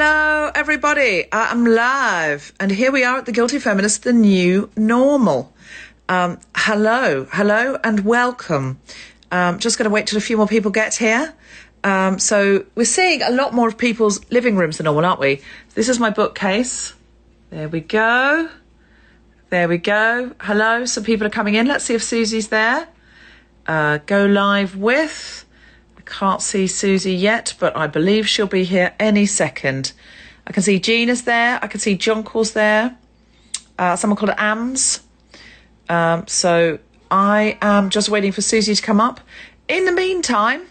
Hello, everybody. I'm live, and here we are at the Guilty Feminist, the new normal. Um, hello, hello, and welcome. Um, just going to wait till a few more people get here. Um, so we're seeing a lot more of people's living rooms than normal, aren't we? This is my bookcase. There we go. There we go. Hello, some people are coming in. Let's see if Susie's there. Uh, go live with. Can't see Susie yet, but I believe she'll be here any second. I can see Gina's there. I can see Junkle's there. Uh, someone called Ams. Um, so I am just waiting for Susie to come up. In the meantime,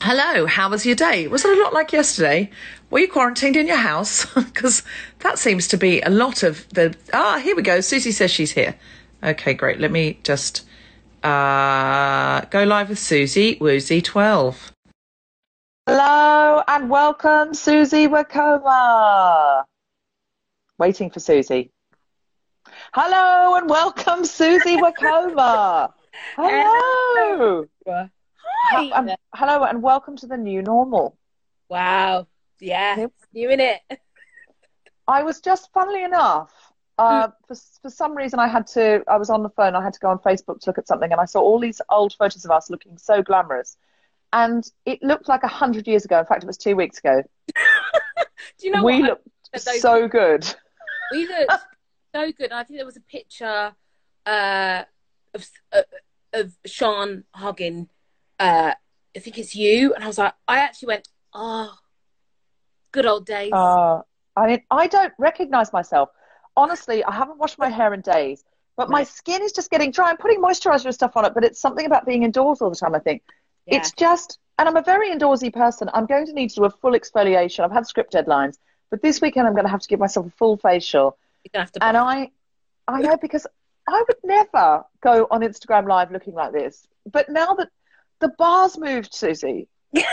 hello, how was your day? Was it a lot like yesterday? Were you quarantined in your house? Because that seems to be a lot of the. Ah, here we go. Susie says she's here. Okay, great. Let me just uh, go live with Susie Woozy 12. Hello and welcome, Susie Wokoma. Waiting for Susie. Hello and welcome, Susie Wokoma. Hello. Hi. Um, hello and welcome to the new normal. Wow. Yeah. You in it. I was just, funnily enough, uh, Hmm. for, for some reason, I had to. I was on the phone. I had to go on Facebook to look at something, and I saw all these old photos of us looking so glamorous, and it looked like a hundred years ago. In fact, it was two weeks ago. Do you know we? Looked so good. we looked so good. I think there was a picture uh, of uh, of Sean hugging. Uh, I think it's you, and I was like, I actually went, oh, good old days. Uh, I mean, I don't recognize myself. Honestly, I haven't washed my hair in days, but my skin is just getting dry. I'm putting moisturizer and stuff on it, but it's something about being indoors all the time. I think yeah. it's just, and I'm a very indoorsy person. I'm going to need to do a full exfoliation. I've had script deadlines, but this weekend I'm going to have to give myself a full facial. You're gonna have to. And I, I know because I would never go on Instagram Live looking like this. But now that the bar's moved, Susie, the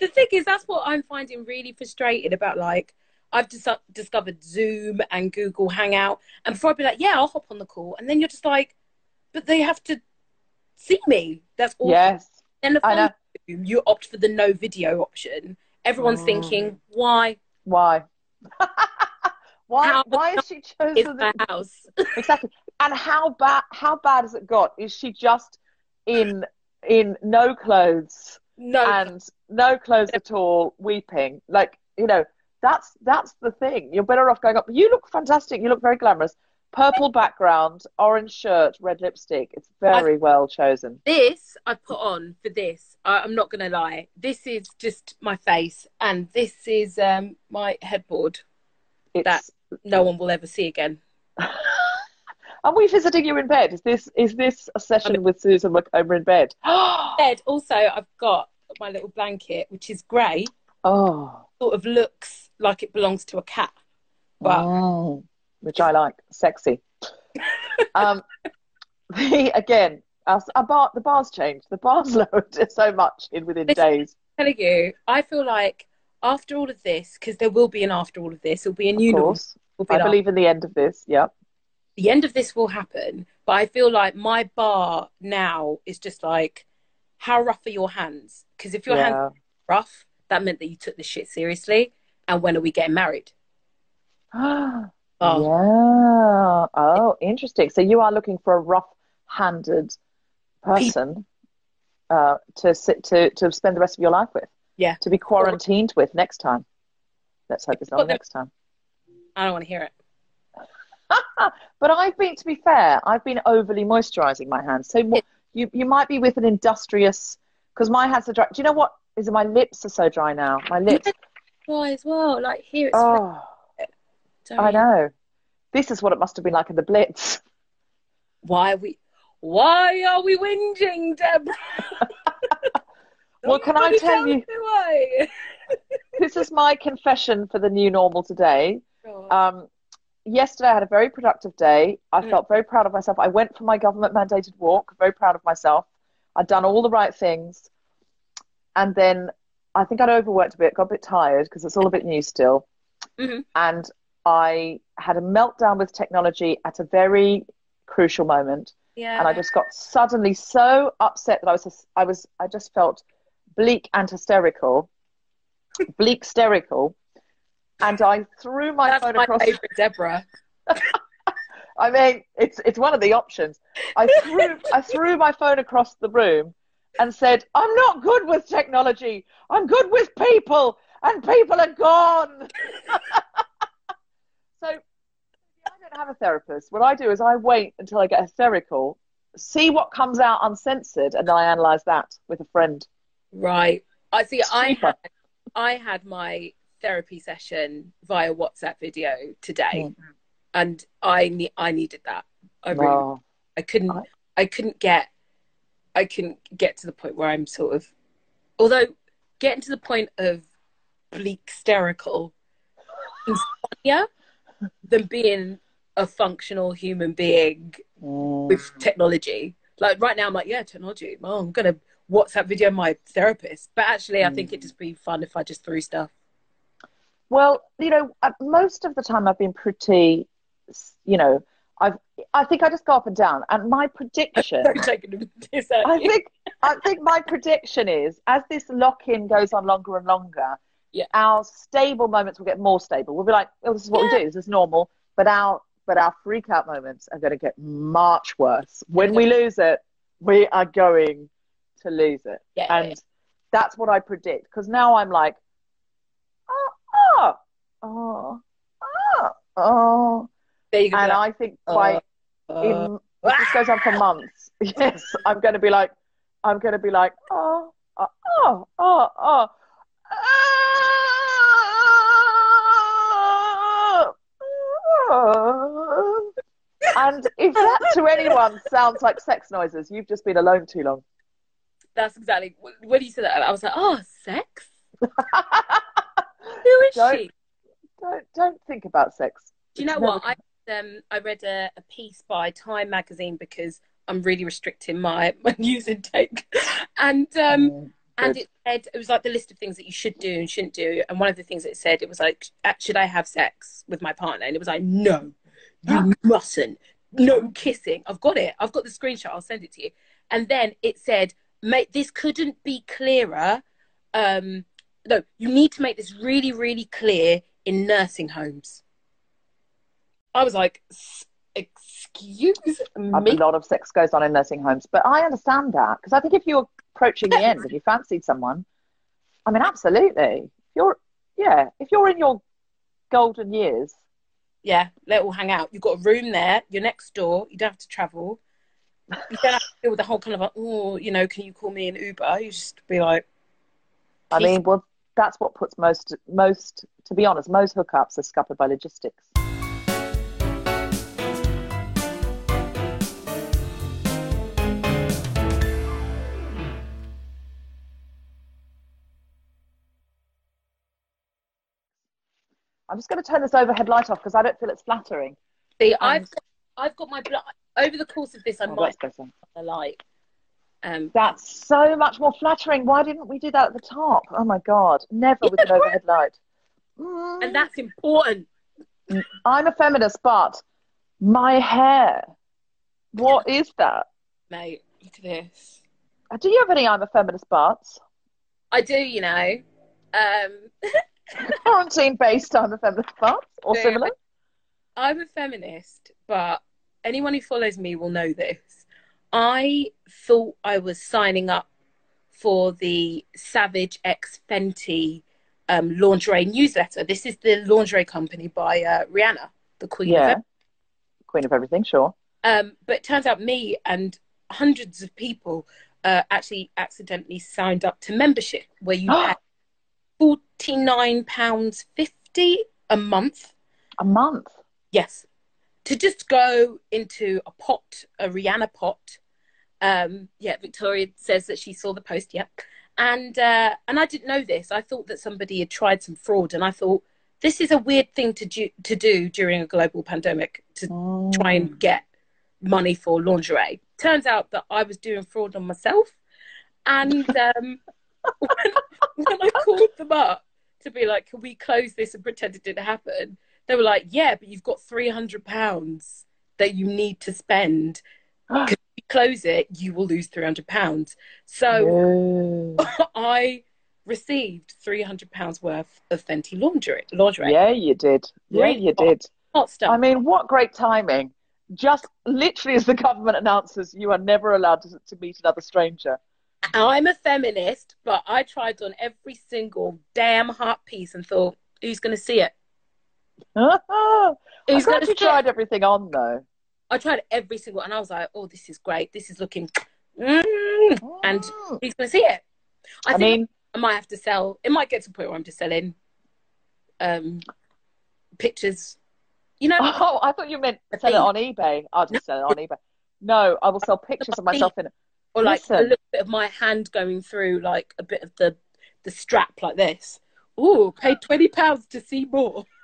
thing is, that's what I'm finding really frustrating about like. I've dis- discovered Zoom and Google Hangout, and before I'd be like, "Yeah, I'll hop on the call," and then you're just like, "But they have to see me." That's all. yes, Then if. Zoom you opt for the no video option, everyone's Mm. thinking, "Why why? why? How- Why has she chosen my the, house?" exactly? And how bad? How bad has it got? Is she just in in no clothes no, and no clothes at all, weeping? Like you know, that's that's the thing. You're better off going up. You look fantastic. You look very glamorous. Purple background, orange shirt, red lipstick. It's very well chosen. this I put on for this. I, I'm not gonna lie. This is just my face, and this is um, my headboard. It's That- No one will ever see again. Are we visiting you in bed? Is this is this a session with Susan Wokoma in bed? Bed. Also, I've got my little blanket, which is grey. oh, Sort of looks like it belongs to a cat. But wow. which I like, sexy. um, the again, our, our bar, the bar's changed. The bar's lowered so much in within Listen, days. telling you, I feel like after all of this, because there will be an after all of this, it'll be a new Of course, Will be I believe in the end of this. Yep. the end of this will happen, but I feel like my bar now is just like, how rough are your hands? Because if your Yeah. hands are rough, that meant that you took this shit seriously. And when are we getting married? Oh. Yeah. Oh, interesting. So you are looking for a rough-handed person uh, to sit to to spend the rest of your life with. Yeah. To be quarantined with next time. Let's hope it's not next time. I don't want to hear it. But I've been, to be fair, I've been overly moisturising my hands. So you you might be with an industrious because my hands are dry. Do you know what is it? My lips are so dry now. My lips. Why as well? Like here it's Oh, I know. This is what it must have been like in the Blitz. Why are we why are we whinging, Deborah? Well, can I tell you- why. This is my confession for the new normal today. Um, yesterday, I had a very productive day. I Mm. felt very proud of myself. I went for my government mandated walk, very proud of myself. I'd done all the right things. And then I think I'd overworked a bit, got a bit tired because it's all a bit new still. Mhm. And I had a meltdown with technology at a very crucial moment. yeah. And I just got suddenly so upset that I was, I was, I just felt bleak and hysterical, bleak hysterical. And I threw my That's phone my across. favourite Deborah. I mean, it's it's one of the options. I threw I threw my phone across the room and said, "I'm not good with technology. I'm good with people, and people are gone." so I don't have a therapist. What I do is I wait until I get hysterical, see what comes out uncensored, and then I analyze that with a friend. Right. I see I had I had my therapy session via WhatsApp video today Mm. and I ne- I needed that. I really Wow. I couldn't I- I couldn't get I couldn't get to the point where I'm sort of although getting to the point of bleak hysterical is funnier than being a functional human being Mm. with technology. Like right now, I'm like, yeah, technology. Oh, I'm gonna WhatsApp video my therapist. But actually, I think it'd just be fun if I just threw stuff. Well, you know, uh, most of the time I've been pretty, you know, I've I think I just go up and down. And my prediction, Don't take it piss out I think I think my prediction is as this lock-in goes on longer and longer, Yeah. our stable moments will get more stable. We'll be like, oh, this is what we do. This is normal. But our but our freak out moments are going to get much worse. When we lose it, we are going to lose it. Yeah, yeah, and yeah. that's what I predict. Because now I'm like, oh, oh, oh, oh, There you go. And I think quite uh, uh, in if this goes on for months, yes, I'm going to be like, I'm going to be like, oh, oh, oh, oh, oh. And if that to anyone sounds like sex noises, you've just been alone too long. that's exactly when you said that. I was like, oh, sex. Who is Don't- she? Don't don't think about sex. Do you know what? I um I read a, a piece by Time magazine because I'm really restricting my my news intake, and um Mm, and it said it was like the list of things that you should do and shouldn't do, and one of the things it said it was like, should I have sex with my partner? And it was like, no, you mustn't. No kissing. I've got it. I've got the screenshot. I'll send it to you. And then it said, mate, this couldn't be clearer. Um, no, you need to make this really, really clear in nursing homes. I was like, excuse me a lot of sex goes on in nursing homes, but I understand that because I think if you're approaching the end and you fancied someone, I mean, absolutely. If you're, yeah, if you're in your golden years, Yeah, let all hang out. You've got a room there. You're next door. You don't have to travel. You don't have to deal with the whole kind of like, oh, you know, can you call me an Uber? You just be like, I mean, well, that's what puts most, most, to be honest, most hookups are scuppered by logistics. I'm just going to turn this overhead light off because I don't feel it's flattering. see, Um, I've got, I've got my blood. Over the course of this, I Oh, might that's a light. Um, That's so much more flattering. Why didn't we do that at the top? Oh my God. Never with an overhead light. Mm. and that's important. I'm a feminist, but My hair. What is that? Mate, look at this. Do you have any I'm a feminist parts? I do, you know. Um, Quarantine based I'm a feminist or Yeah. similar? I'm a feminist, but anyone who follows me will know this. I thought I was signing up for the Savage X Fenty um, lingerie newsletter. This is the lingerie company by uh, Rihanna, the queen of Yeah. Queen of everything, sure. Um, but it turns out me and hundreds of people uh, actually accidentally signed up to membership where you pay £49.50 a month A month. Yes. To just go into a pot, a Rihanna pot. Um, yeah, Victoria says that she saw the post, yeah. And uh, and I didn't know this. I thought that somebody had tried some fraud and I thought this is a weird thing to do, to do during a global pandemic to try and get money for lingerie. Turns out that I was doing fraud on myself. And um, when, when I called them up to be like, can we close this and pretend it didn't happen? They were like, yeah, but you've got £300 that you need to spend. If you close it, you will lose £300. So I received £300 worth of Fenty lingerie. lingerie. yeah, you did. Yeah, Really you hot. did. Hot stuff. I mean, what great timing. Just literally as the government announces you are never allowed to, to meet another stranger. I'm a feminist, but I tried on every single damn heart piece and thought, who's going to see it? Who's see it? tried everything on though. I tried every single, and I was like, oh, this is great. This is looking, mm, and who's going to see it? I, I think mean, I might have to sell. It might get to a point where I'm just selling um, pictures. You know, oh, I thought you meant sell it on eBay. I'll just sell it on eBay. No, I will sell pictures of myself in it. Or like a little bit of my hand going through like a bit of the the strap like this. Ooh, pay twenty pounds to see more.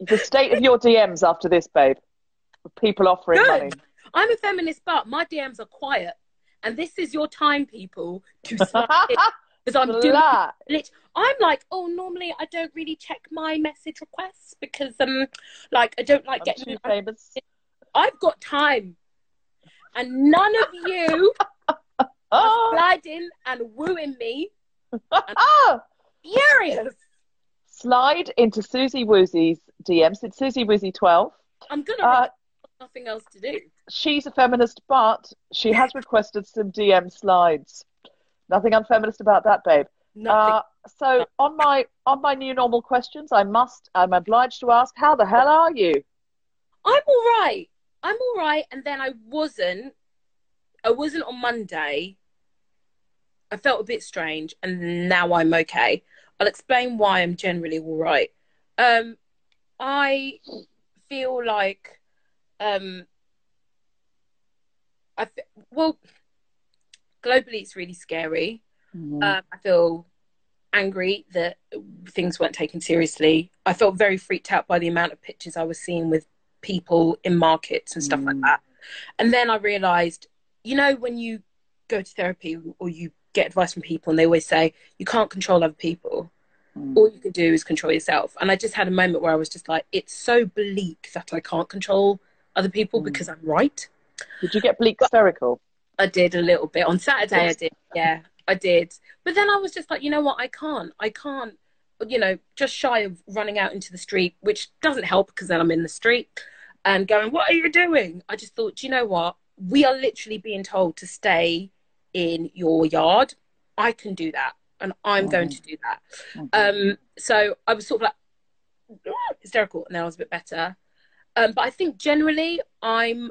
The state of your DMs after this, babe. People offering Good. money. I'm a feminist, but my DMs are quiet, and this is your time, people, to because I'm doing. Lit- I'm like, oh, normally I don't really check my message requests because um, like I don't like I'm getting. famous. I've got time, and none of you are Oh, sliding and wooing me. ah! Furious. Slide into Susie Woozy's DMs. It's Susie Woozy 12. I'm gonna. Uh, nothing else to do. she's a feminist, but she has requested some DM slides. Nothing unfeminist about that, babe. Nothing. Uh, so on my on my new normal questions, I must I'm obliged to ask, how the hell are you? I'm all right. I'm all right. And then I wasn't. I wasn't on Monday. I felt a bit strange, and now I'm okay. I'll explain why I'm generally all right. Um, I feel like, um, I fe- well, globally it's really scary. Mm. Um, I feel angry that things weren't taken seriously. I felt very freaked out by the amount of pictures I was seeing with people in markets and stuff like Mm. that. And then I realized, you know, when you go to therapy or you get advice from people and they always say, you can't control other people. Mm. All you can do is control yourself. And I just had a moment where I was just like, it's so bleak that I can't control other people Mm. because I'm right. Did you get bleak spherical? I did a little bit on Saturday. I did, yeah, I did. But then I was just like, you know what? I can't. I can't. You know, just shy of running out into the street, which doesn't help because then I'm in the street and going, "What are you doing?" I just thought, "Do you know what? We are literally being told to stay in your yard. I can do that, and I'm going to do that." Um, so I was sort of like hysterical, and then I was a bit better. Um, but I think generally I'm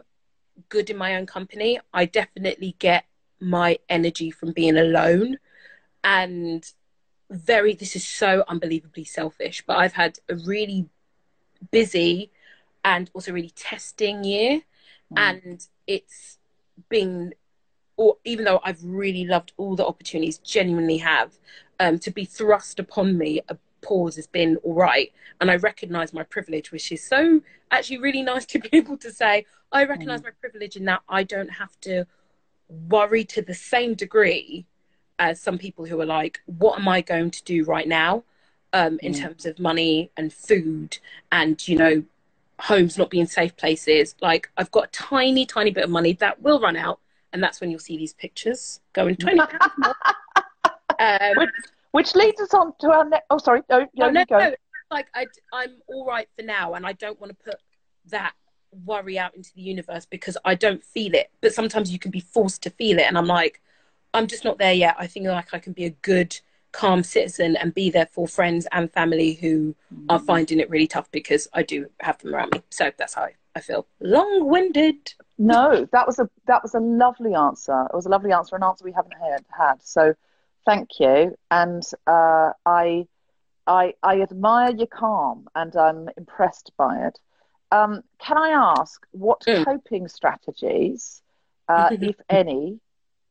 good in my own company. I definitely get my energy from being alone and very this is so unbelievably selfish but i've had a really busy and also really testing year. And it's been or even though i've really loved all the opportunities genuinely have um, to be thrust upon me a pause has been all right. And i recognize my privilege which is so actually really nice to be able to say i recognize my privilege in that i don't have to worry to the same degree as some people who are like, what am I going to do right now um, in terms of money and food and, you know, homes not being safe places. Like I've got a tiny, tiny bit of money that will run out, and that's when you'll see these pictures going twenty pounds more. Um, which, which leads us on to our next. Oh, sorry. No, no, oh, no, go. no. Like I, I'm all right for now, and I don't want to put that worry out into the universe because I don't feel it. But sometimes you can be forced to feel it, and I'm like, I'm just not there yet. I think like I can be a good, calm citizen and be there for friends and family who are finding it really tough because I do have them around me. So that's how I, I feel. Long-winded. No, that was a that was a lovely answer. It was a lovely answer, an answer we haven't had. had. So, thank you, and uh, I, I, I admire your calm, and I'm impressed by it. Um, can I ask what Mm. coping strategies, uh, if any,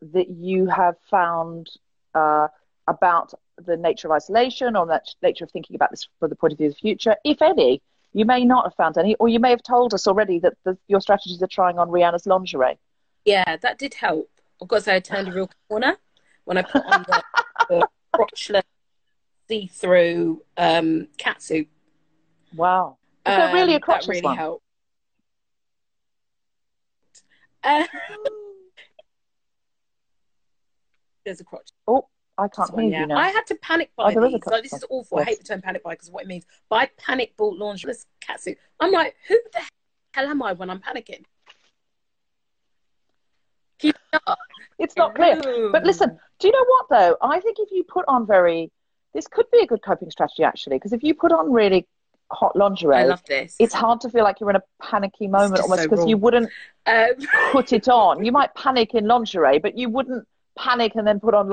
that you have found uh, about the nature of isolation or that nature of thinking about this from the point of view of the future, if any? You may not have found any, or you may have told us already that the, your strategies are trying on Rihanna's lingerie. Yeah, that did help. Of course, I turned a real corner when I put on the, the crotchless, see-through um, catsuit. Wow. Is there really a Um, crotchless That really one? helped. Uh, there's a crotch. Oh, I can't hear yeah. you now. I had to panic Oh, buy a these. Like, this is awful. I hate the term panic buy because of what it means. But I panic bought lingerie's catsuit. I'm like, who the hell am I when I'm panicking? Keep it up. It's not clear. But listen, do you know what though? I think if you put on very, this could be a good coping strategy actually, because if you put on really hot lingerie, I love this. it's hard to feel like you're in a panicky moment almost so because you wouldn't Um, put it on. You might panic in lingerie, but you wouldn't panic and then put on.